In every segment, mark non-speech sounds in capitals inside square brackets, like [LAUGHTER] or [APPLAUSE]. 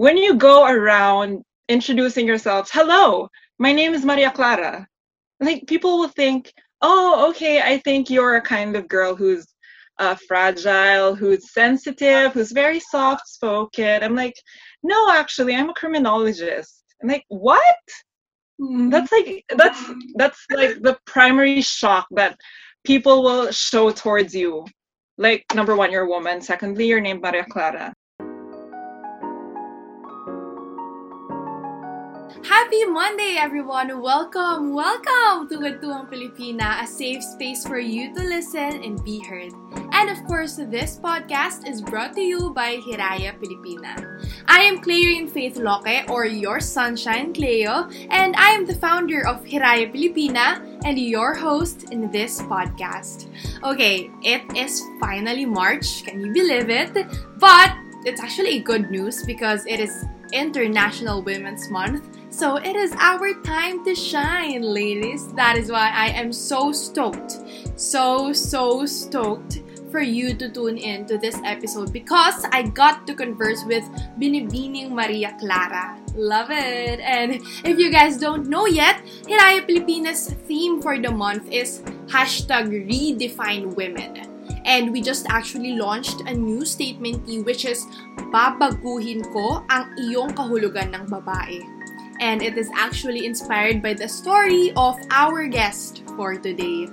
when you go around introducing yourselves, hello, my name is Maria Klara. Like people will think, oh, okay, I think you're a kind of girl who's uh, fragile, who's sensitive, who's very soft spoken. I'm like, no, actually, I'm a criminologist. I'm like, what? Mm-hmm. That's like that's that's like the primary shock that people will show towards you. Like number one, you're a woman. Secondly, you're named Maria Klara. Happy Monday, everyone! Welcome, welcome to Kwentuhang Pilipina, a safe space for you to listen and be heard. And of course, this podcast is brought to you by Hiraya Pilipina. I am Clearine Faith Loke, or your sunshine, Cleo, and I am the founder of Hiraya Pilipina and your host in this podcast. Okay, it is finally March, can you believe it? But it's actually good news because it is International Women's Month so it is our time to shine, ladies. That is why I am so stoked, so, so stoked for you to tune in to this episode because I got to converse with Binibining Maria Clara. Love it! And if you guys don't know yet, Hiraya Pilipinas theme for the month is hashtag redefine women. And we just actually launched a new statement which is Babaguhin ko ang iyong kahulugan ng babae and it is actually inspired by the story of our guest for today.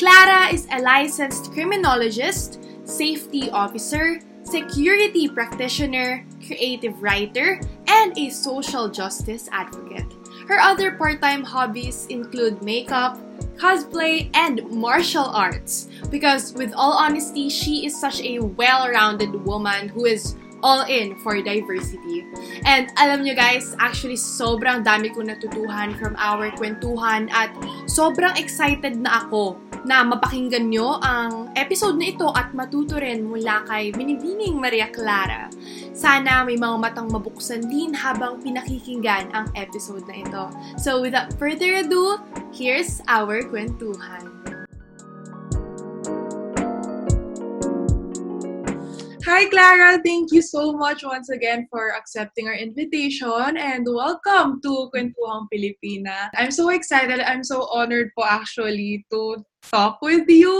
Klara is a licensed criminologist, safety officer, security practitioner, creative writer, and a social justice advocate. Her other part time hobbies include makeup, cosplay, and martial arts. Because, with all honesty, she is such a well rounded woman who is all in for diversity. And alam nyo guys, actually sobrang dami ko natutuhan from our kwentuhan at sobrang excited na ako na mapakinggan nyo ang episode na ito at matuto rin mula kay Binibining Maria Clara. Sana may mga matang mabuksan din habang pinakikinggan ang episode na ito. So without further ado, here's our kwentuhan. Hi, Clara. Thank you so much once again for accepting our invitation and welcome to Kwentuhang Pilipina. I'm so excited. I'm so honored po actually to talk with you.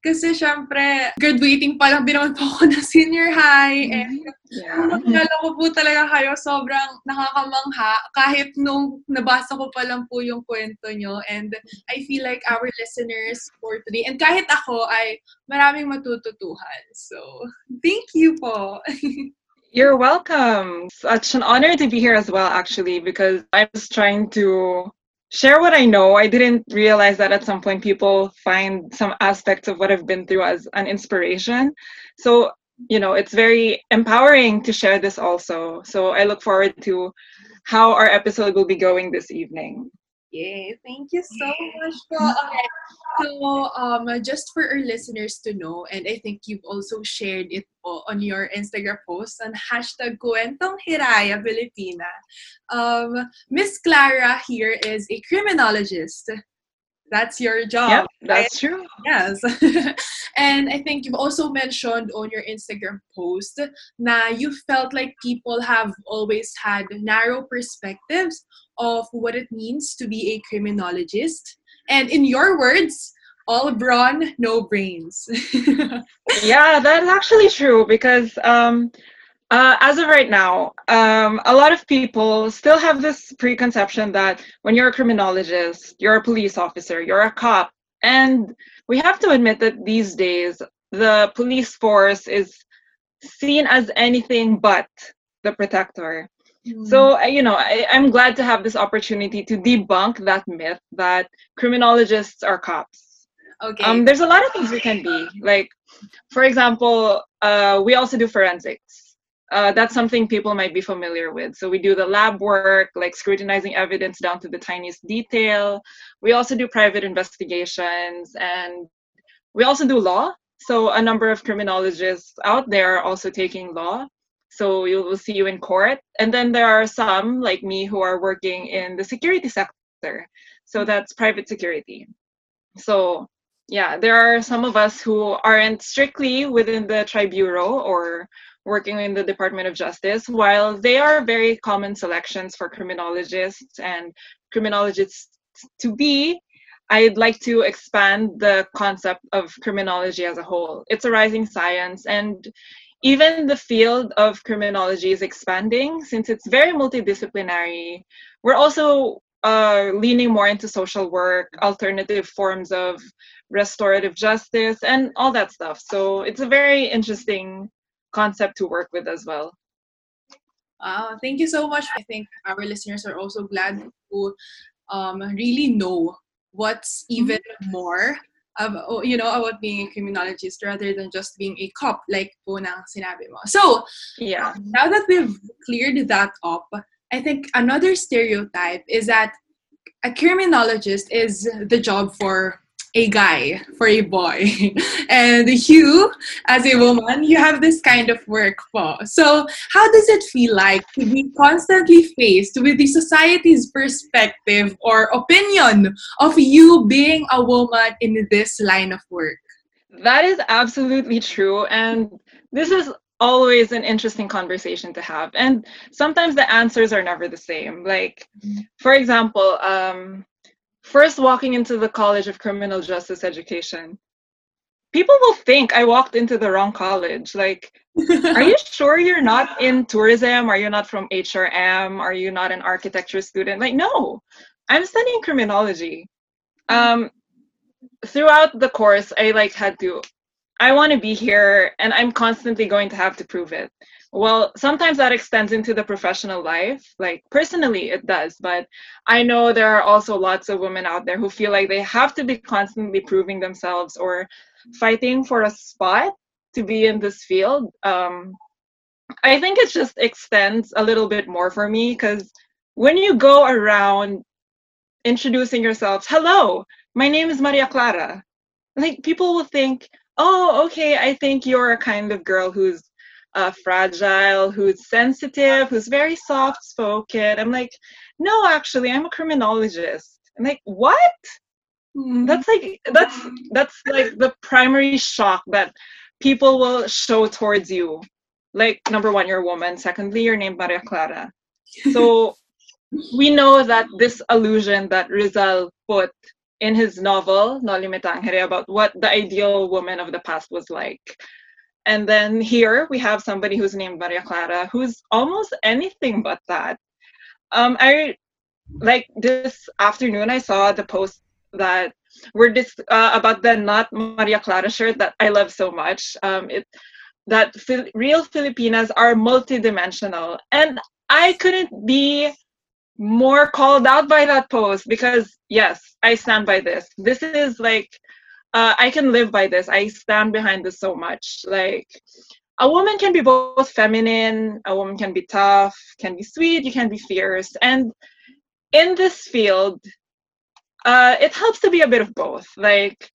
Kasi syempre, graduating pa lang din naman po ako [LAUGHS] ng senior high. Mm-hmm. And yeah. ko po talaga kayo, sobrang nakakamangha. Kahit nung nabasa ko pa lang po yung kwento nyo. And I feel like our listeners for today, and kahit ako, ay maraming matututuhan. So, thank you po. [LAUGHS] You're welcome. Such an honor to be here as well, actually, because I was trying to share what I know. I didn't realize that at some point people find some aspects of what I've been through as an inspiration. So, you know, it's very empowering to share this also. So I look forward to how our episode will be going this evening. Yay, thank you so much. Okay. So, um, just for our listeners to know, and I think you've also shared it on your Instagram post on hashtag Kwentong Hiraya Pilipina. Um, Miss Klara here is a criminologist. That's your job. Yeah, that's right? true. Yes. [LAUGHS] and I think you've also mentioned on your Instagram post that you felt like people have always had narrow perspectives of what it means to be a criminologist. And in your words, all brawn, no brains. [LAUGHS] yeah, that's actually true because um, uh, as of right now, um, a lot of people still have this preconception that when you're a criminologist, you're a police officer, you're a cop. And we have to admit that these days, the police force is seen as anything but the protector. Mm. So, you know, I, I'm glad to have this opportunity to debunk that myth that criminologists are cops. Okay. Um, there's a lot of things we can be. Like, for example, uh, we also do forensics uh, that's something people might be familiar with. So we do the lab work, like scrutinizing evidence down to the tiniest detail. We also do private investigations and we also do law. So a number of criminologists out there are also taking law. So you will see you in court. And then there are some like me who are working in the security sector. So that's private security. So yeah, there are some of us who aren't strictly within the tribunal or working in the Department of Justice. While they are very common selections for criminologists and criminologists to be, I'd like to expand the concept of criminology as a whole. It's a rising science, and even the field of criminology is expanding since it's very multidisciplinary. We're also uh, leaning more into social work, alternative forms of restorative justice, and all that stuff. So it's a very interesting concept to work with as well. Wow, thank you so much. I think our listeners are also glad to um, really know what's even mm-hmm. more of, oh, you know about being a criminologist rather than just being a cop like po ng sinabi mo. So, yeah. Um, now that we've cleared that up, I think another stereotype is that a criminologist is the job for a guy, for a boy. [LAUGHS] and you, as a woman, you have this kind of work for. So, how does it feel like to be constantly faced with the society's perspective or opinion of you being a woman in this line of work? That is absolutely true. And this is always an interesting conversation to have. And sometimes the answers are never the same. Like, mm-hmm. for example, um, first walking into the College of Criminal Justice Education, people will think I walked into the wrong college. Like, are you [LAUGHS] sure you're not in tourism? Are you not from HRM? Are you not an architecture student? Like, no, I'm studying criminology. Um, throughout the course, I like had to, I want to be here, and I'm constantly going to have to prove it. Well, sometimes that extends into the professional life. Like personally, it does. But I know there are also lots of women out there who feel like they have to be constantly proving themselves or fighting for a spot to be in this field. Um, I think it just extends a little bit more for me because when you go around introducing yourselves, hello, my name is Maria Klara. Like people will think, oh, okay, I think you're a kind of girl who's uh, fragile, who's sensitive, who's very soft spoken. I'm like, no, actually, I'm a criminologist. I'm like, what? Mm-hmm. That's like that's that's like the primary shock that people will show towards you. Like number one, you're a woman. Secondly, you're named Maria Klara. So we know that this illusion that Rizal put in his novel Noli Me Tangere about what the ideal woman of the past was like and then here we have somebody who's named Maria Klara, who's almost anything but that. Um, I like this afternoon. I saw the post that we're dis- uh, about the not Maria Clara shirt that I love so much. Um, it that Fil- real Filipinas are multidimensional, and I couldn't be more called out by that post because yes, I stand by this. This is like uh, I can live by this. I stand behind this so much. Like, a woman can be both feminine, a woman can be tough, can be sweet, you can be fierce. And in this field, uh, it helps to be a bit of both. Like,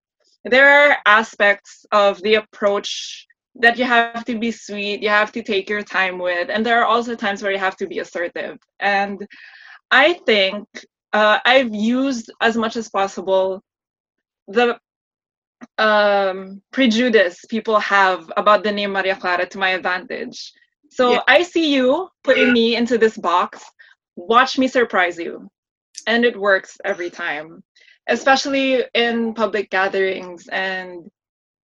there are aspects of the approach that you have to be sweet, you have to take your time with, and there are also times where you have to be assertive. And I think uh, I've used as much as possible the um, prejudice people have about the name Maria Clara to my advantage. So yeah. I see you putting me into this box. Watch me surprise you. And it works every time, especially in public gatherings and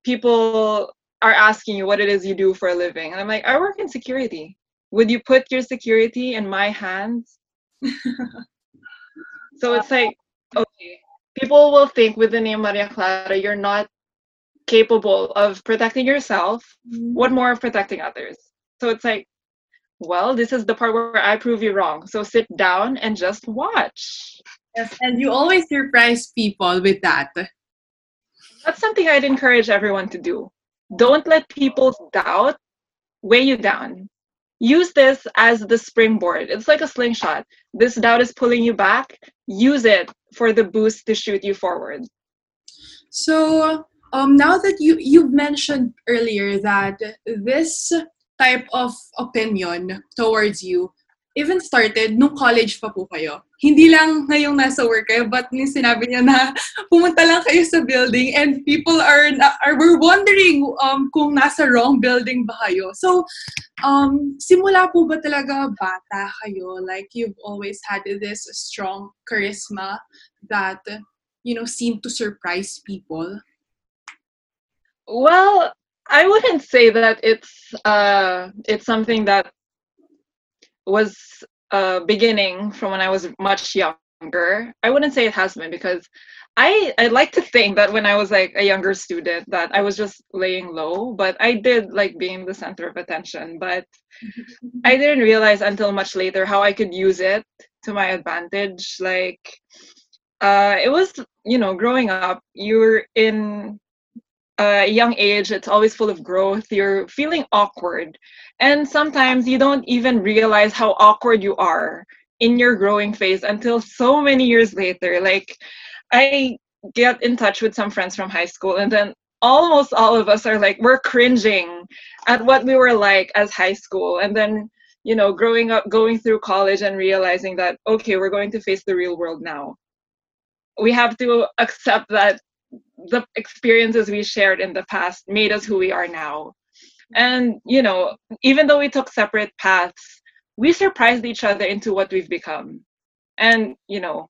people are asking you what it is you do for a living. And I'm like, I work in security. Would you put your security in my hands? [LAUGHS] so it's like, okay, people will think with the name Maria Clara, you're not capable of protecting yourself. Mm-hmm. What more of protecting others? So it's like, well, this is the part where I prove you wrong. So sit down and just watch. Yes, and you always surprise people with that. That's something I'd encourage everyone to do. Don't let people's doubt weigh you down. Use this as the springboard. It's like a slingshot. This doubt is pulling you back. Use it for the boost to shoot you forward. So, um, now that you you've mentioned earlier that this type of opinion towards you even started nung college pa po kayo. Hindi lang ngayong nasa work kayo, but yung sinabi niya na [LAUGHS] pumunta lang kayo sa building and people are, are were wondering um, kung nasa wrong building ba kayo. So, um, simula po ba talaga bata kayo? Like, you've always had this strong charisma that, you know, seemed to surprise people? Well, I wouldn't say that it's uh, it's something that was uh, beginning from when I was much younger. I wouldn't say it has been because I I like to think that when I was like a younger student that I was just laying low, but I did like being the center of attention. But [LAUGHS] I didn't realize until much later how I could use it to my advantage. Like uh, it was you know growing up, you're in a young age, it's always full of growth. You're feeling awkward. And sometimes you don't even realize how awkward you are in your growing phase until so many years later. Like, I get in touch with some friends from high school, and then almost all of us are like, we're cringing at what we were like as high school. And then, you know, growing up, going through college, and realizing that, okay, we're going to face the real world now. We have to accept that the experiences we shared in the past made us who we are now. And, you know, even though we took separate paths, we surprised each other into what we've become. And, you know,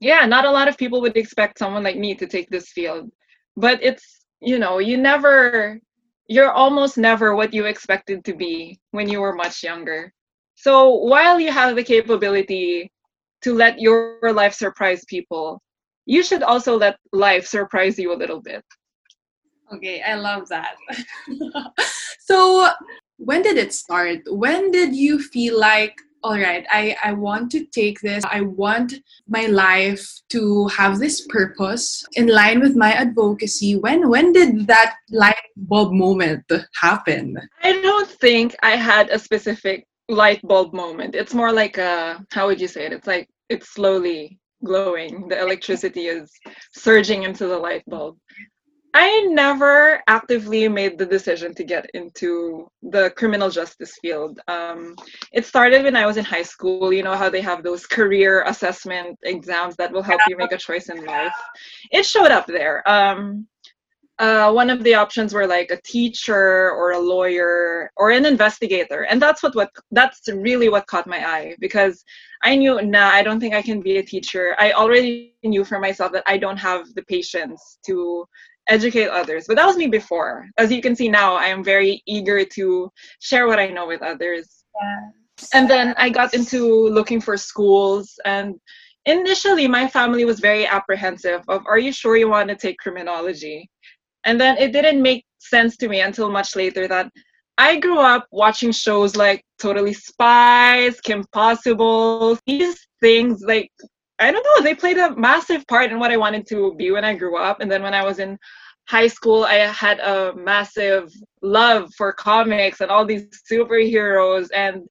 yeah, not a lot of people would expect someone like me to take this field. But it's, you know, you never, you're almost never what you expected to be when you were much younger. So while you have the capability to let your life surprise people, you should also let life surprise you a little bit. Okay, I love that. [LAUGHS] so, when did it start? When did you feel like, all right, I, I want to take this, I want my life to have this purpose in line with my advocacy? When when did that light bulb moment happen? I don't think I had a specific light bulb moment. It's more like a how would you say it? It's like it's slowly glowing. The electricity is surging into the light bulb. I never actively made the decision to get into the criminal justice field. Um, it started when I was in high school. You know how they have those career assessment exams that will help you make a choice in life. It showed up there. Um, uh, one of the options were like a teacher or a lawyer or an investigator. And that's what what that's really what caught my eye because i knew nah i don't think i can be a teacher. I already knew for myself that i don't have the patience to educate others. But that was me before. As you can see now i am very eager to share what i know with others. Yes. and then i got into looking for schools and initially my family was very apprehensive of are you sure you want to take criminology and then it didn't make sense to me until much later that I grew up watching shows like Totally Spies, Kim Possible, these things like I don't know, they played a massive part in what I wanted to be when I grew up. And then when I was in high school, I had a massive love for comics and all these superheroes and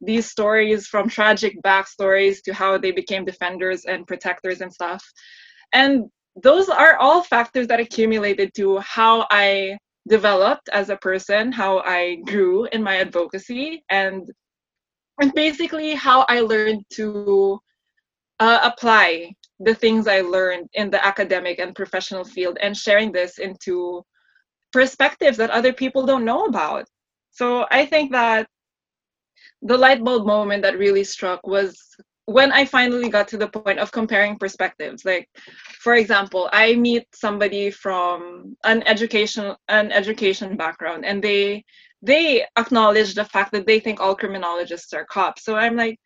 these stories from tragic backstories to how they became defenders and protectors and stuff. And those are all factors that accumulated to how I developed as a person, how I grew in my advocacy, and and basically how I learned to uh, apply the things I learned in the academic and professional field and sharing this into perspectives that other people don't know about. So I think that the light bulb moment that really struck was when I finally got to the point of comparing perspectives, like for example, I meet somebody from an education an education background and they they acknowledge the fact that they think all criminologists are cops. So I'm like,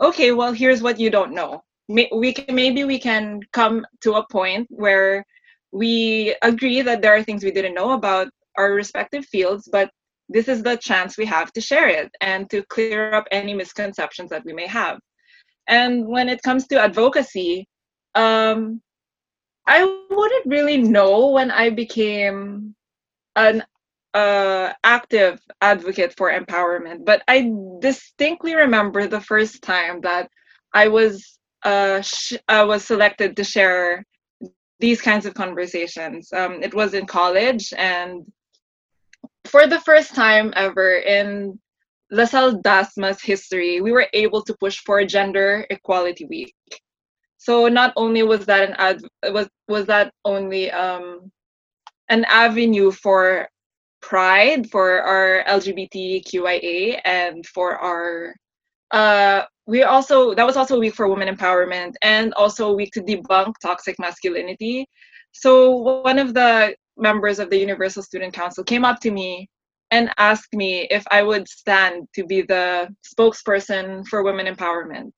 okay, well here's what you don't know. We can maybe we can come to a point where we agree that there are things we didn't know about our respective fields, but this is the chance we have to share it and to clear up any misconceptions that we may have. And when it comes to advocacy, um, I wouldn't really know when I became an uh, active advocate for empowerment, but I distinctly remember the first time that I was uh, sh- I was selected to share these kinds of conversations. Um, it was in college, and for the first time ever in LaSalle DASMA's history, we were able to push for Gender Equality Week. So not only was that an ad was was that only um, an avenue for pride for our LGBTQIA and for our uh, we also that was also a week for women empowerment and also a week to debunk toxic masculinity. So one of the members of the Universal Student Council came up to me and asked me if I would stand to be the spokesperson for women empowerment.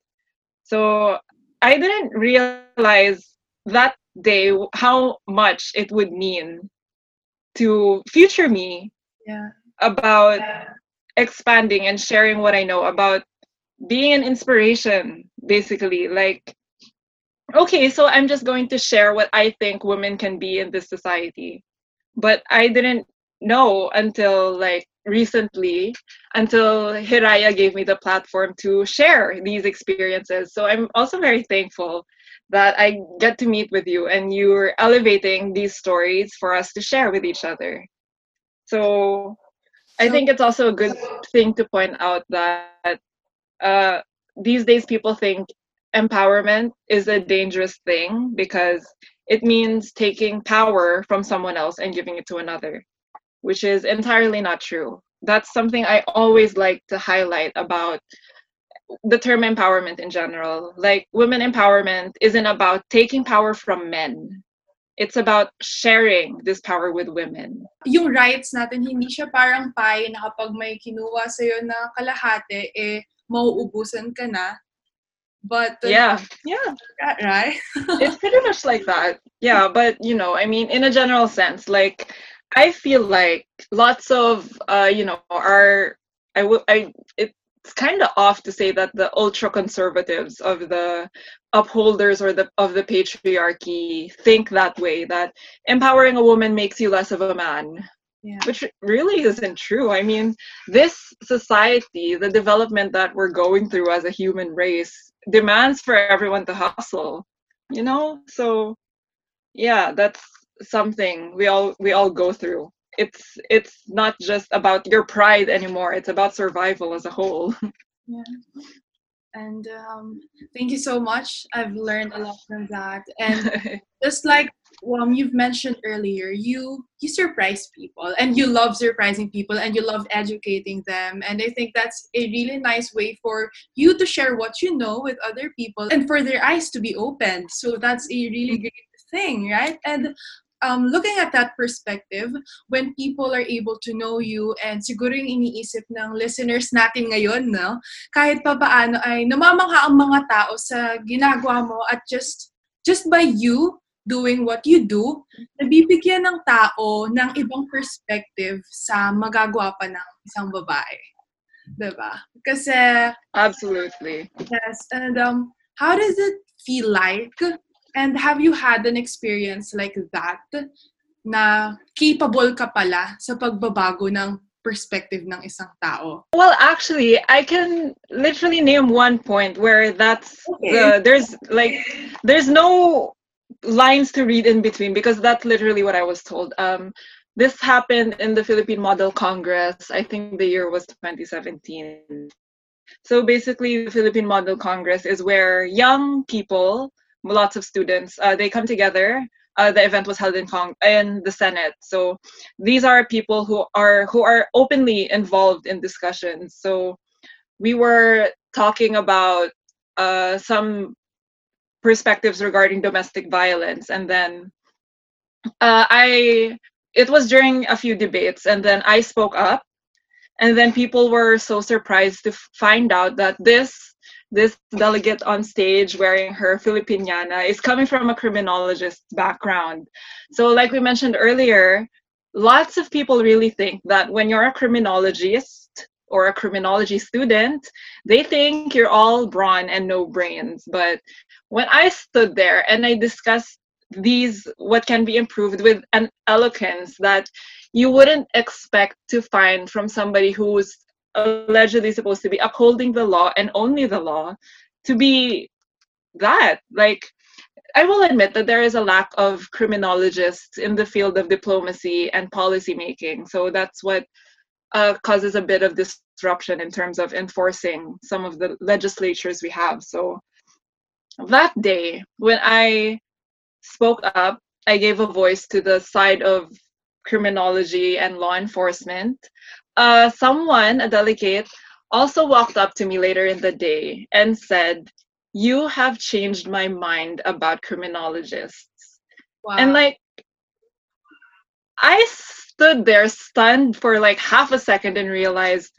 So I didn't realize that day how much it would mean to future me Yeah. about expanding and sharing what I know about being an inspiration, basically. Like, okay, so I'm just going to share what I think women can be in this society. But I didn't know until like recently, until Hiraya gave me the platform to share these experiences. So I'm also very thankful that I get to meet with you and you're elevating these stories for us to share with each other. So I think it's also a good thing to point out that uh, these days people think empowerment is a dangerous thing because it means taking power from someone else and giving it to another, which is entirely not true. That's something I always like to highlight about the term empowerment in general. Like, women empowerment isn't about taking power from men, it's about sharing this power with women. Yung rights natin, hindi siya parang pie na kapag may kinuha sa'yo na kalahati, eh, mauubusan ka na. But, uh, Yeah, yeah. right? [LAUGHS] it's pretty much like that. Yeah, but you know, I mean, in a general sense, like I feel like lots of uh, you know, our I will I it's kind of off to say that the ultra conservatives of the upholders or the of the patriarchy think that way that empowering a woman makes you less of a man Yeah. which really isn't true. I mean, this society, the development that we're going through as a human race, demands for everyone to hustle. You know, so yeah, that's something we all we all go through. It's it's not just about your pride anymore. It's about survival as a whole. [LAUGHS] yeah And um, thank you so much. I've learned a lot from that. And [LAUGHS] just like um, you've mentioned earlier, you you surprise people and you love surprising people and you love educating them. And I think that's a really nice way for you to share what you know with other people and for their eyes to be opened. So that's a really great thing, right? And um, looking at that perspective, when people are able to know you and siguro yung iniisip ng listeners natin ngayon, no? kahit pa paano ay namamangha ang mga tao sa ginagawa mo at just just by you doing what you do, nabibigyan ng tao ng ibang perspective sa magagawa pa ng isang babae. Diba? Kasi, Absolutely. yes, and um, how does it feel like? And have you had an experience like that na capable ka pala sa pagbabago ng perspective ng isang tao? Well, actually, I can literally name one point where that's Okay. the there's like there's no lines to read in between because that's literally what I was told. Um, this happened in the Philippine Model Congress. I think the year was 2017. So basically, the Philippine Model Congress is where young people, lots of students, uh, they come together. Uh, the event was held in Cong- in the Senate. So these are people who are who are openly involved in discussions. So we were talking about uh, some perspectives regarding domestic violence, and then uh, I it was during a few debates, and then I spoke up, and then people were so surprised to find out that this this delegate on stage wearing her Filipiniana is coming from a criminologist background. So, like we mentioned earlier, lots of people really think that when you're a criminologist or a criminology student, they think you're all brawn and no brains. But when I stood there and I discussed these, what can be improved with an eloquence that you wouldn't expect to find from somebody who's allegedly supposed to be upholding the law and only the law to be that like i will admit that there is a lack of criminologists in the field of diplomacy and policy making so that's what uh, causes a bit of disruption in terms of enforcing some of the legislatures we have. So that day, when I spoke up, I gave a voice to the side of criminology and law enforcement. Uh, someone, a delegate, also walked up to me later in the day and said, You have changed my mind about criminologists. Wow. And like, I stood there stunned for like half a second and realized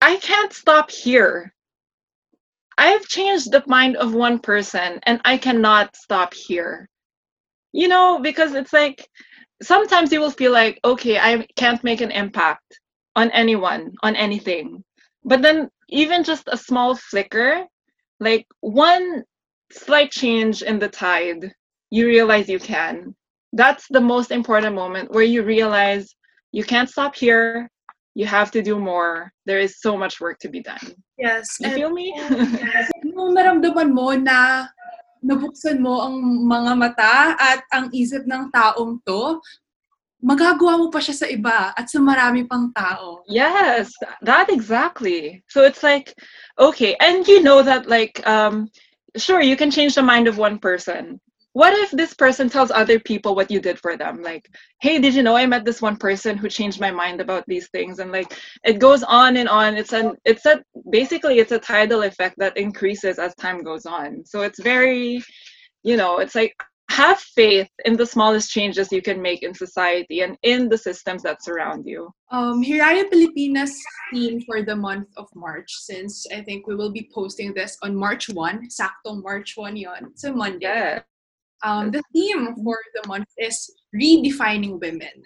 I can't stop here. I've changed the mind of one person and I cannot stop here. You know, because it's like sometimes you will feel like, okay, I can't make an impact on anyone, on anything. But then even just a small flicker, like one slight change in the tide, you realize you can. That's the most important moment where you realize you can't stop here. You have to do more. There is so much work to be done. Yes. You feel me? [LAUGHS] yes. Nung naramdaman mo na nabuksan mo ang mga mata at ang isip ng taong to, magagawa mo pa siya sa iba at sa marami pang tao. Yes, that exactly. So it's like, okay, and you know that like, um, sure, you can change the mind of one person. What if this person tells other people what you did for them? Like, hey, did you know I met this one person who changed my mind about these things? And like, it goes on and on. It's an, it's a, basically, it's a tidal effect that increases as time goes on. So it's very, you know, it's like have faith in the smallest changes you can make in society and in the systems that surround you. Um, Hiraya Pilipinas theme for the month of March, since I think we will be posting this on March 1, sakto March 1 yon, it's a Monday. Yeah. Um, the theme for the month is redefining women.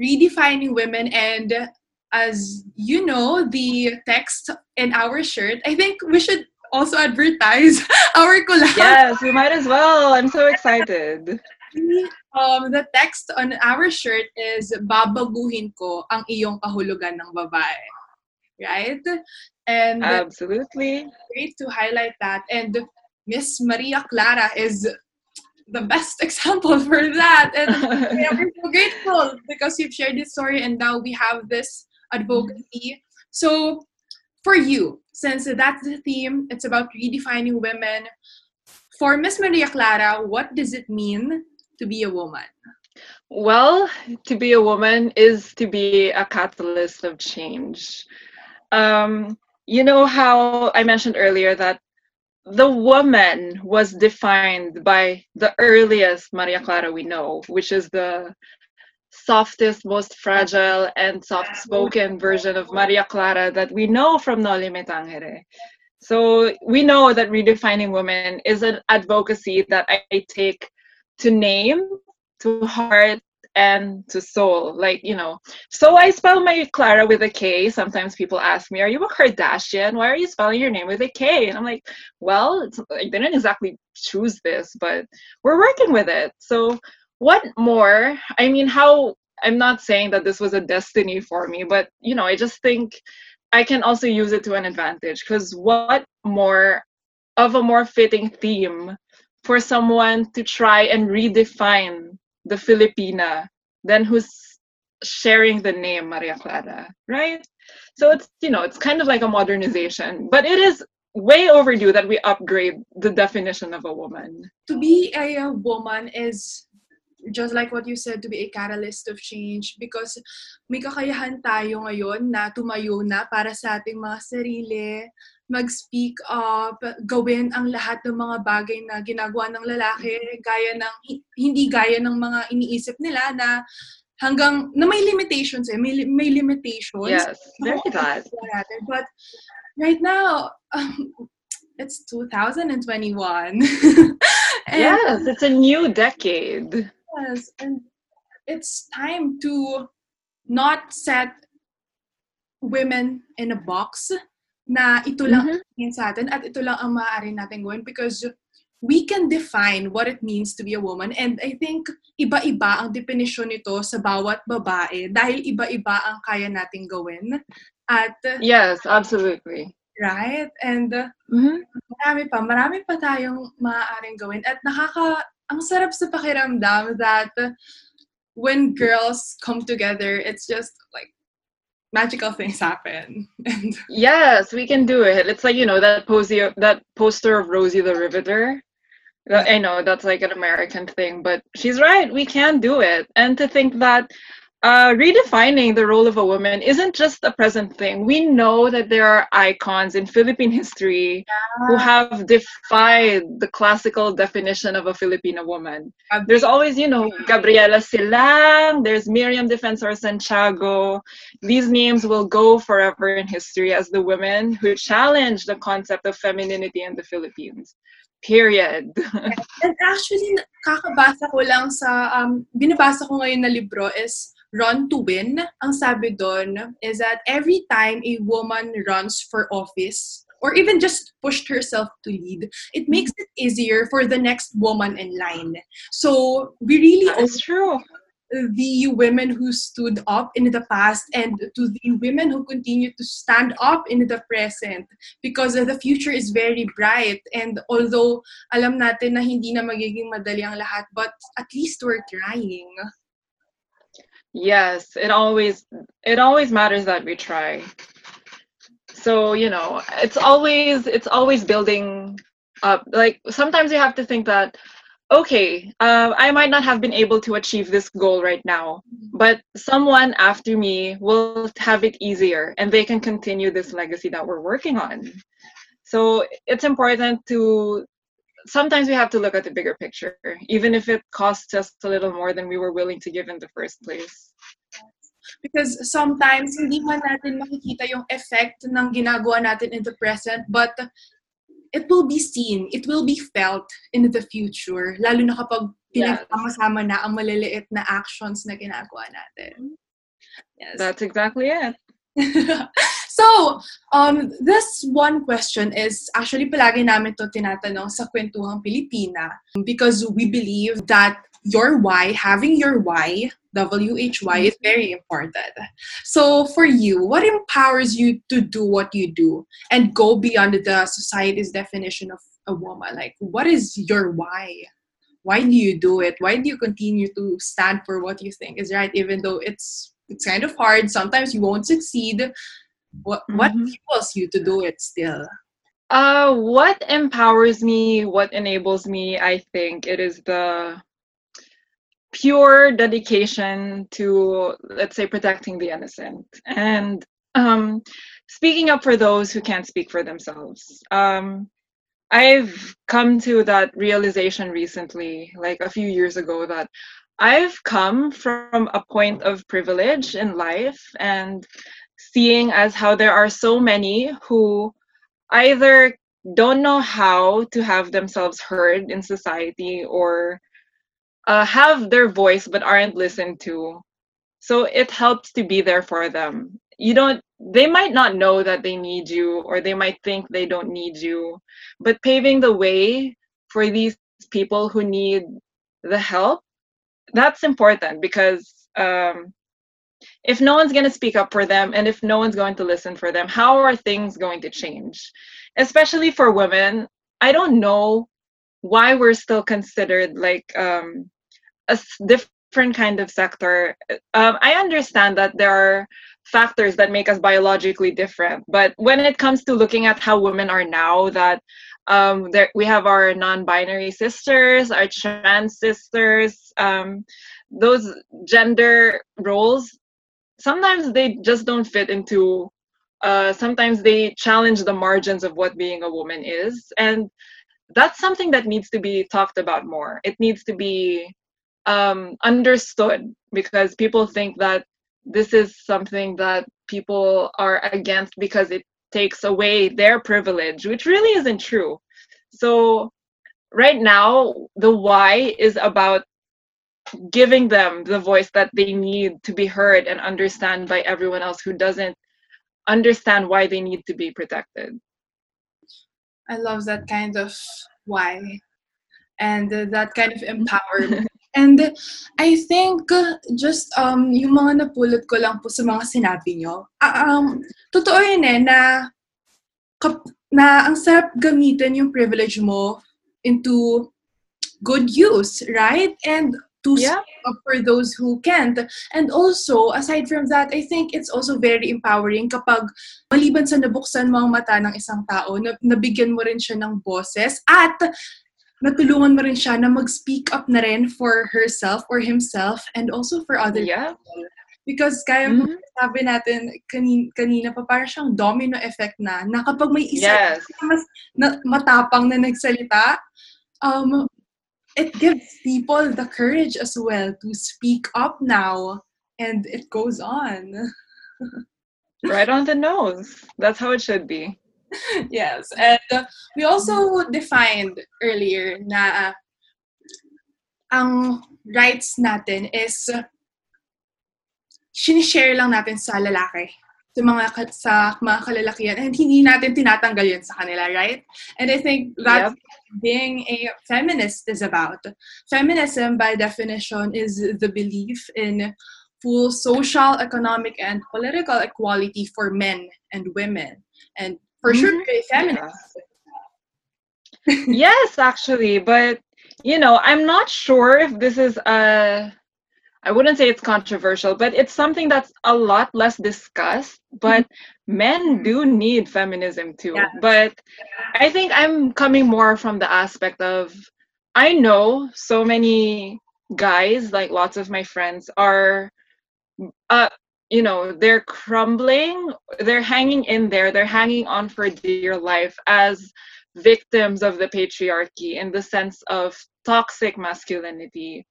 Redefining women and as you know, the text in our shirt, I think we should also advertise [LAUGHS] our collab. Yes, we might as well. I'm so excited. [LAUGHS] Um, the text on our shirt is babaguhin ko ang iyong kahulugan ng babae. Right? And absolutely great to highlight that. And Miss Maria Klara is the best [LAUGHS] example for that. And [LAUGHS] we're so grateful because you've shared this story and now we have this advocacy. So for you, since that's the theme, it's about redefining women. For Miss Maria Klara, what does it mean to be a woman? Well, to be a woman is to be a catalyst of change. Um, you know how I mentioned earlier that the woman was defined by the earliest Maria Clara we know, which is the softest, most fragile, and soft spoken version of Maria Clara that we know from Noli Me Tangere. So we know that redefining women is an advocacy that I take to name, to heart, and to soul. Like, you know, so I spell my Klara with a K. Sometimes people ask me, Are you a Kardashian? Why are you spelling your name with a K? And I'm like, Well, I didn't exactly choose this, but we're working with it. So what more? I mean, how I'm not saying that this was a destiny for me, but you know, I just think I can also use it to an advantage because what more of a more fitting theme for someone to try and redefine the Filipina then who's sharing the name Maria Clara, right? So it's you know, it's kind of like a modernization, but it is way overdue that we upgrade the definition of a woman. To be a woman is just like what you said, to be a catalyst of change because may kakayahan tayo ngayon na tumayo na para sa ating mga sarili, mag-speak up, gawin ang lahat ng mga bagay na ginagawa ng lalaki, gaya ng, hindi gaya ng mga iniisip nila na hanggang, na may limitations eh, may, may limitations. Yes, very that. But right now, um, it's 2021. [LAUGHS] yes, it's a new decade. Yes, and it's time to not set women in a box na ito lang mm-hmm. sa atin at ito lang ang maaari natin gawin because we can define what it means to be a woman and I think iba-iba ang definition nito sa bawat babae dahil iba-iba ang kaya nating gawin at Yes, absolutely. Right? And mm-hmm. marami pa, marami pa tayong maaaring gawin at nakaka ang sarap sa pakiramdam that when girls come together, it's just like magical things happen. [LAUGHS] Yes, we can do it. It's like you know that poster that poster of Rosie the Riveter. I know that's like an American thing, but she's right. We can do it. And to think that uh, redefining the role of a woman isn't just a present thing. We know that there are icons in Philippine history yeah. who have defied the classical definition of a Filipino woman. There's always, you know, Gabriela Silang, there's Miriam Defensor Santiago. These names will go forever in history as the women who challenged the concept of femininity in the Philippines. Period. [LAUGHS] and actually, kakabasa ko lang sa, um, binabasa ko ngayon na libro is Run to Win, ang sabi doon is that every time a woman runs for office or even just pushed herself to lead, it makes it easier for the next woman in line. So we really That's true. The women who stood up in the past and to the women who continue to stand up in the present because the future is very bright and although alam natin na hindi na magiging madali ang lahat but at least we're trying. Yes, it always it always matters that we try. So, you know, it's always it's always building up. Like sometimes you have to think that okay, uh, I might not have been able to achieve this goal right now, but someone after me will have it easier and they can continue this legacy that we're working on. So it's important to sometimes we have to look at the bigger picture, even if it costs us a little more than we were willing to give in the first place. Because sometimes hindi man natin makikita yung effect ng ginagawa natin in the present, but it will be seen, it will be felt in the future, lalo na kapag pinagsama-sama na ang maliliit na actions na ginagawa natin. Yes. That's exactly it. So, um, this one question is actually palagi namin to tinatanong sa Kwentuhang Pilipina because we believe that your why, having your why, WHY, is very important. So, for you, what empowers you to do what you do and go beyond the society's definition of a woman? Like, what is your why? Why do you do it? Why do you continue to stand for what you think is right, even though it's it's kind of hard. Sometimes you won't succeed. What mm-hmm. what enables you to do it still? Uh, what empowers me, what enables me, I think it is the pure dedication to, let's say, protecting the innocent and um, speaking up for those who can't speak for themselves. Um, I've come to that realization recently, like a few years ago, that I've come from a point of privilege in life and seeing as how there are so many who either don't know how to have themselves heard in society or uh, have their voice but aren't listened to. So it helps to be there for them. You don't, they might not know that they need you or they might think they don't need you, but paving the way for these people who need the help that's important because um, if no one's going to speak up for them and if no one's going to listen for them, how are things going to change? Especially for women, I don't know why we're still considered like um, a different kind of sector. Um, I understand that there are factors that make us biologically different, but when it comes to looking at how women are now, that um, there, we have our non-binary sisters, our trans sisters. Um, those gender roles, sometimes they just don't fit into. Uh, sometimes they challenge the margins of what being a woman is, and that's something that needs to be talked about more. It needs to be um, understood because people think that this is something that people are against because it takes away their privilege, which really isn't true. So, right now, the why is about giving them the voice that they need to be heard and understand by everyone else who doesn't understand why they need to be protected. I love that kind of why and uh, that kind of empowerment. [LAUGHS] And I think just um, yung mga napulot ko lang po sa mga sinabi nyo, uh, um, totoo yun eh, na, kap, na ang sarap gamitin yung privilege mo into good use, right? And to yeah. up for those who can't. And also, aside from that, I think it's also very empowering kapag maliban sa nabuksan mo ang mata ng isang tao, na, nabigyan mo rin siya ng boses at natulungan mo rin siya na mag-speak up na rin for herself or himself and also for other yeah. people. Because kaya mm-hmm. sabi natin kanina, kanina pa, parang siyang domino effect na, na kapag may isa yes. mas na, matapang na nagsalita, um, it gives people the courage as well to speak up now and it goes on [LAUGHS] right on the nose that's how it should be [LAUGHS] yes and uh, we also defined earlier na uh, ang rights natin is uh, sinishare lang natin sa lalaki sa mga sa mga kalalakihan and hindi natin tinatanggal yun sa kanila, right? And I think that's yep. being a feminist is about. Feminism by definition is the belief in full social, economic and political equality for men and women. And for mm-hmm. sure a feminist. Yes, actually, but you know, I'm not sure if this is a I wouldn't say it's controversial, but it's something that's a lot less discussed. But men do need feminism too. Yeah. But I think I'm coming more from the aspect of I know so many guys, like lots of my friends, are uh you know, they're crumbling, they're hanging in there, they're hanging on for dear life as victims of the patriarchy in the sense of toxic masculinity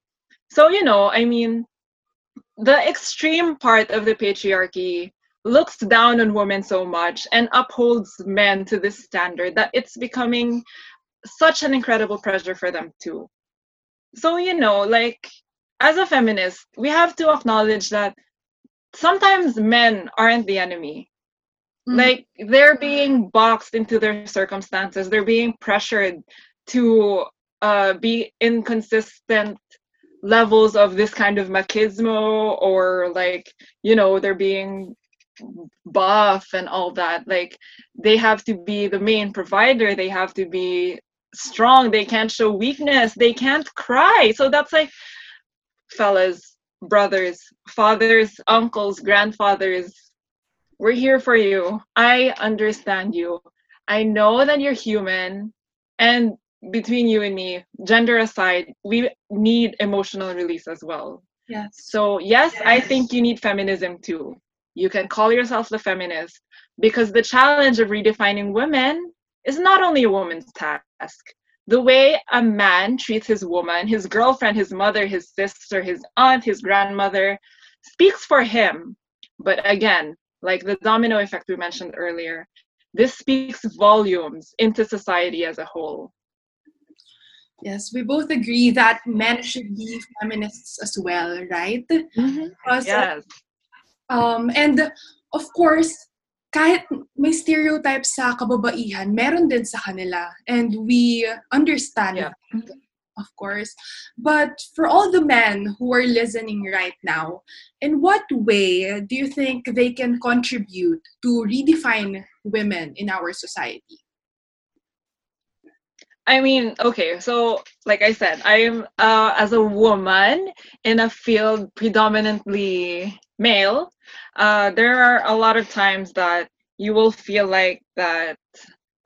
so, you know, I mean, the extreme part of the patriarchy looks down on women so much and upholds men to this standard that it's becoming such an incredible pressure for them too. So, you know, like as a feminist, we have to acknowledge that sometimes men aren't the enemy. Mm-hmm. Like they're being boxed into their circumstances, they're being pressured to uh, be inconsistent levels of this kind of machismo or like you know they're being buff and all that. Like they have to be the main provider. They have to be strong. They can't show weakness. They can't cry. So that's like fellas brothers fathers uncles grandfathers we're here for you i understand you i know that you're human and between you and me, gender aside, we need emotional release as well. Yes. So, yes, yes, I think you need feminism too. You can call yourself the feminist because the challenge of redefining women is not only a woman's task. The way a man treats his woman, his girlfriend, his mother, his sister, his aunt, his grandmother, speaks for him. But again, like the domino effect we mentioned earlier, this speaks volumes into society as a whole. Yes, we both agree that men should be feminists as well, right? Mm-hmm. Because, yes. Um, and of course, kahit may stereotypes sa kababaihan, meron din sa kanila. And we understand yeah. that, of course. But for all the men who are listening right now, in what way do you think they can contribute to redefine women in our society? I mean, okay, so like I said, I'm uh, as a woman in a field predominantly male. Uh, there are a lot of times that you will feel like that.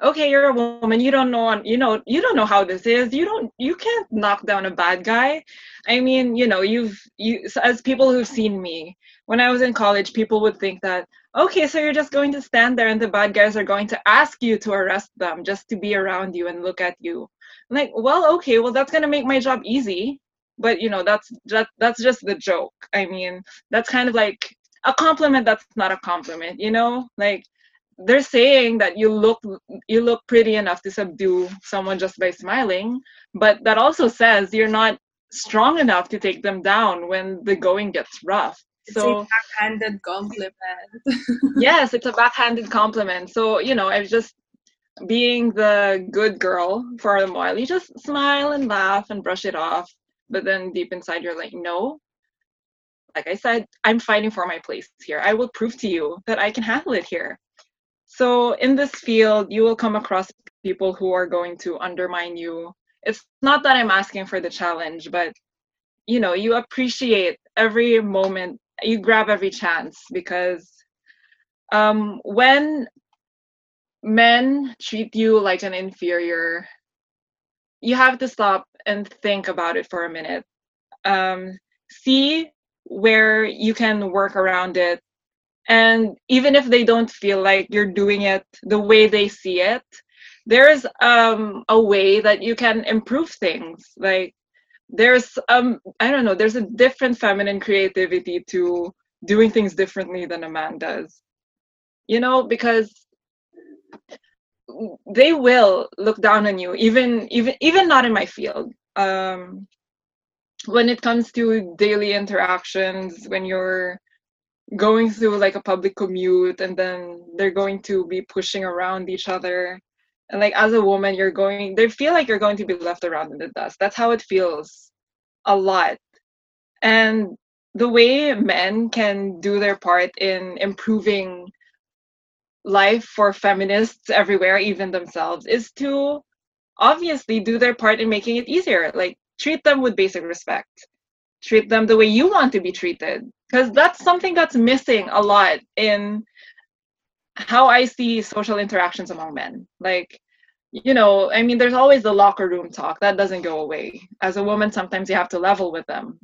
Okay, you're a woman. You don't know. You know. You don't know how this is. You don't. You can't knock down a bad guy. I mean, you know, you've you as people who've seen me when I was in college, people would think that okay, so you're just going to stand there and the bad guys are going to ask you to arrest them just to be around you and look at you. I'm like, well, okay, well that's gonna make my job easy. But you know, that's just that's just the joke. I mean, that's kind of like a compliment that's not a compliment, you know? Like they're saying that you look you look pretty enough to subdue someone just by smiling, but that also says you're not strong enough to take them down when the going gets rough. It's so, a backhanded compliment. [LAUGHS] yes, it's a backhanded compliment. So, you know, I was just being the good girl for a while. You just smile and laugh and brush it off. But then deep inside, you're like, no. Like I said, I'm fighting for my place here. I will prove to you that I can handle it here. So, in this field, you will come across people who are going to undermine you. It's not that I'm asking for the challenge, but you know you appreciate every moment you grab every chance because um when men treat you like an inferior you have to stop and think about it for a minute um see where you can work around it. And even if they don't feel like you're doing it the way they see it there's um a way that you can improve things. Like there's um i don't know there's a different feminine creativity to doing things differently than a man does. You know because they will look down on you even even even not in my field. Um when it comes to daily interactions when you're going through like a public commute and then they're going to be pushing around each other and like as a woman you're going they feel like you're going to be left around in the dust. That's how it feels a lot. And the way men can do their part in improving life for feminists everywhere even themselves is to obviously do their part in making it easier. Like treat them with basic respect treat them the way you want to be treated because that's something that's missing a lot in how I see social interactions among men. Like, you know, I mean, there's always the locker room talk that doesn't go away. As a woman, sometimes you have to level with them.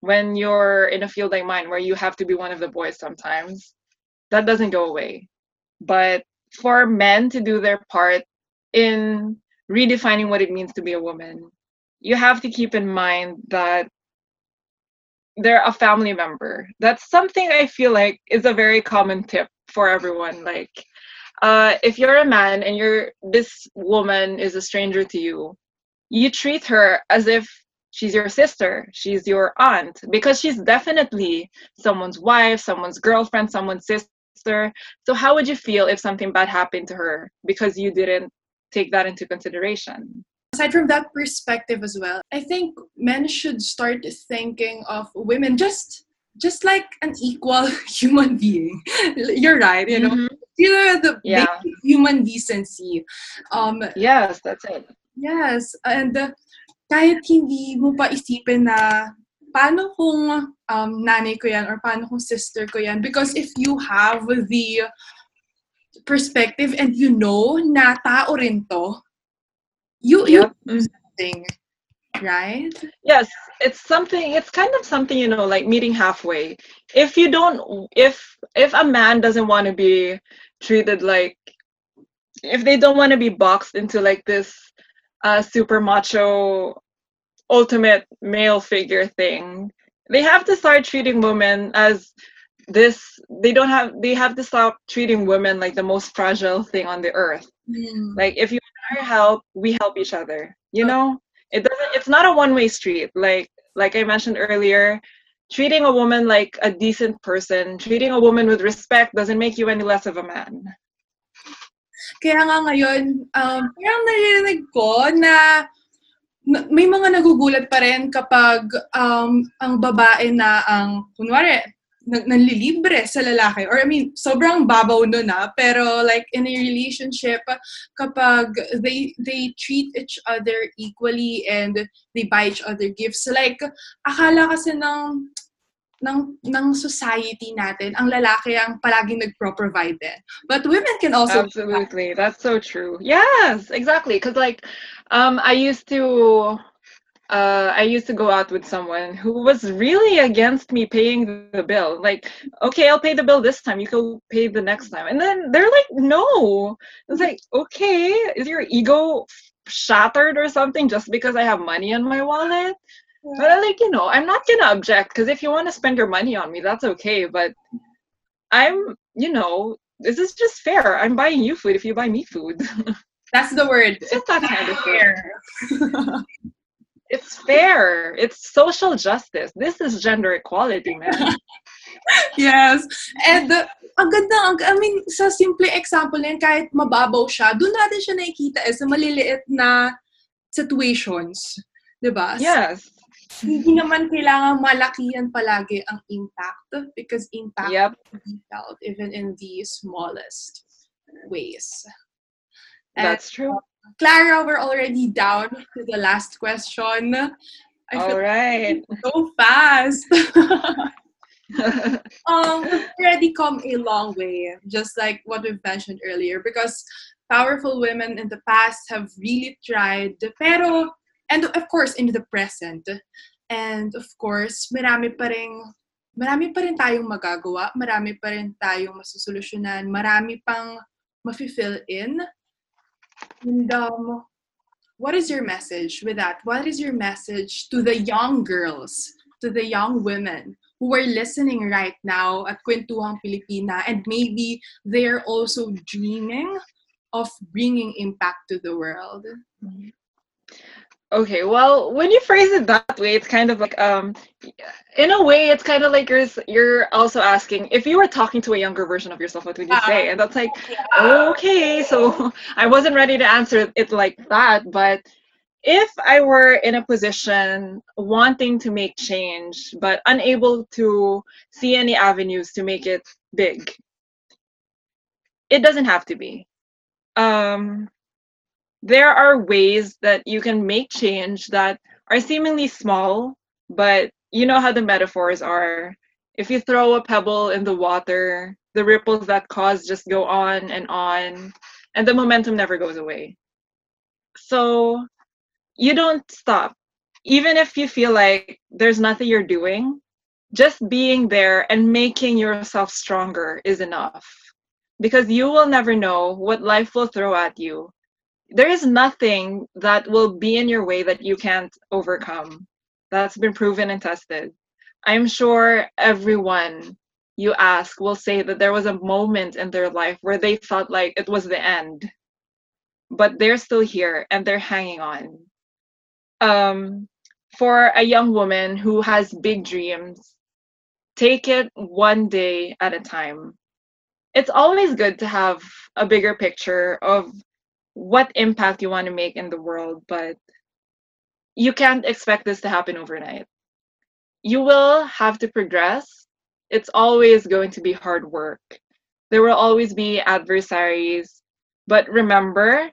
When you're in a field like mine, where you have to be one of the boys sometimes, that doesn't go away. But for men to do their part in redefining what it means to be a woman, you have to keep in mind that they're a family member. That's something I feel like is a very common tip for everyone. Like, uh, if you're a man and you're this woman is a stranger to you, you treat her as if she's your sister, she's your aunt, because she's definitely someone's wife, someone's girlfriend, someone's sister. So how would you feel if something bad happened to her because you didn't take that into consideration? Aside from that perspective as well, I think men should start thinking of women just just like an equal [LAUGHS] human being. You're right, you know. Mm-hmm. You know the yeah. human decency. Um Yes, that's it. Yes, and uh, kahit hindi mo pa isipin na paano kung um, nanay ko yan or paano kung sister ko yan because if you have the perspective and you know na tao rin to, you you something right? Yes it's something it's kind of something you know like meeting halfway. If you don't if if a man doesn't want to be treated like if they don't want to be boxed into like this uh super macho ultimate male figure thing they have to start treating women as this they don't have they have to stop treating women like the most fragile thing on the earth. Mm. like if you help, we help each other. You know, it doesn't. It's not a one-way street. Like like I mentioned earlier, treating a woman like a decent person, treating a woman with respect doesn't make you any less of a man. Kaya nga ngayon, um, parang narinig ko na may mga nagugulat pa rin kapag um, ang babae na ang, kunwari, nanlilibre sa lalaki. Or I mean, sobrang babaw nun ah. Pero like in a relationship, kapag they they treat each other equally and they buy each other gifts, like akala kasi ng ng ng society natin, ang lalaki ang palaging nagpro-provide din. But women can also Absolutely. That's so true. Yes, exactly. Cuz like um I used to uh, I used to go out with someone who was really against me paying the bill. Like, okay, I'll pay the bill this time. You can pay the next time. And then they're like, no. It's like, okay, is your ego shattered or something just because I have money in my wallet? Yeah. But like, you know, I'm not gonna object because if you want to spend your money on me, that's okay. But I'm, you know, this is just fair. I'm buying you food if you buy me food. [LAUGHS] That's the word. It's just that kind of fair. [LAUGHS] it's fair. It's social justice. This is gender equality, man. [LAUGHS] yes. And uh, ang ganda, ang, I mean, sa simple example na kahit mababaw siya, doon natin siya nakikita eh, sa maliliit na situations. Diba? Yes. Hindi naman kailangan malaki yan palagi ang impact because impact yep. can be felt even in the smallest ways. And, That's true. Clara, we're already down to the last question. I All right. so fast. [LAUGHS] um, we've already come a long way, just like what we've mentioned earlier, because powerful women in the past have really tried, pero, and of course, in the present, and of course, marami pa rin, marami pa rin tayong magagawa, marami pa rin tayong masusolusyonan, marami pang mafi-fill in. And um, what is your message with that? What is your message to the young girls, to the young women who are listening right now at Kwentuhang Pilipina and maybe they're also dreaming of bringing impact to the world? Okay, well, when you phrase it that way, it's kind of like um in a way it's kind of like you're you're also asking if you were talking to a younger version of yourself, what would you say? And that's like okay, so [LAUGHS] I wasn't ready to answer it like that, but if I were in a position wanting to make change but unable to see any avenues to make it big, it doesn't have to be. Um, there are ways that you can make change that are seemingly small, but you know how the metaphors are. If you throw a pebble in the water, the ripples that cause just go on and on, and the momentum never goes away. So you don't stop. Even if you feel like there's nothing you're doing, just being there and making yourself stronger is enough. Because you will never know what life will throw at you. There is nothing that will be in your way that you can't overcome. That's been proven and tested. I'm sure everyone you ask will say that there was a moment in their life where they felt like it was the end. But they're still here and they're hanging on um, for a young woman who has big dreams, take it one day at a time. It's always good to have a bigger picture of what impact you want to make in the world, but you can't expect this to happen overnight. You will have to progress. It's always going to be hard work. There will always be adversaries, but remember,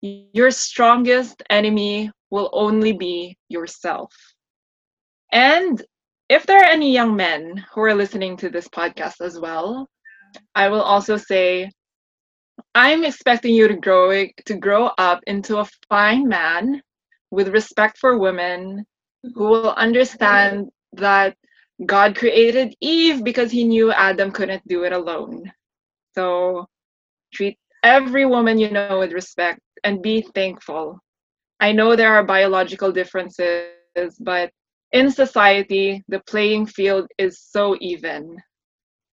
your strongest enemy will only be yourself. And if there are any young men who are listening to this podcast as well, I will also say I'm expecting you to grow to grow up into a fine man with respect for women who will understand that God created Eve because he knew Adam couldn't do it alone. So treat every woman you know with respect and be thankful I know there are biological differences, but in society, the playing field is so even.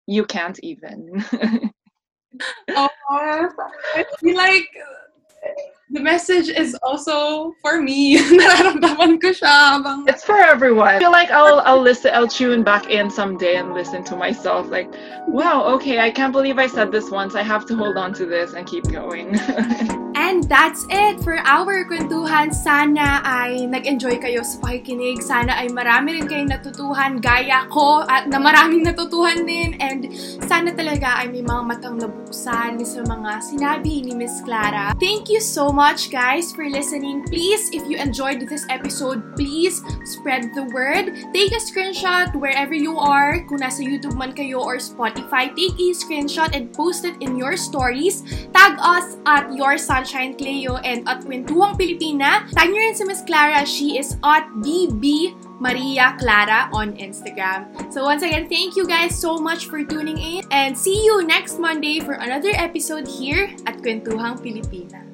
You can't even. [LAUGHS] oh, I feel like the message is also for me. [LAUGHS] ko siya. It's for everyone. I feel like I'll I'll listen I'll tune back in someday and listen to myself like, wow, okay, I can't believe I said this once. I have to hold on to this and keep going. [LAUGHS] And that's it for our kwentuhan. Sana ay nag-enjoy kayo sa pakikinig. Sana ay marami rin kayong natutuhan gaya ko at na maraming natutuhan din. And sana talaga ay may mga matang nabuksan sa mga sinabi ni Miss Clara. Thank you so much guys for listening. Please, if you enjoyed this episode, please spread the word. Take a screenshot wherever you are. Kung nasa YouTube man kayo or Spotify, take a screenshot and post it in your stories. Tag us at your sunshine Cleo and at Kwentuhang Pilipina. Tag nyo rin si Miss Clara. She is at BB Maria Clara on Instagram. So once again, thank you guys so much for tuning in and see you next Monday for another episode here at Kwentuhang Pilipina.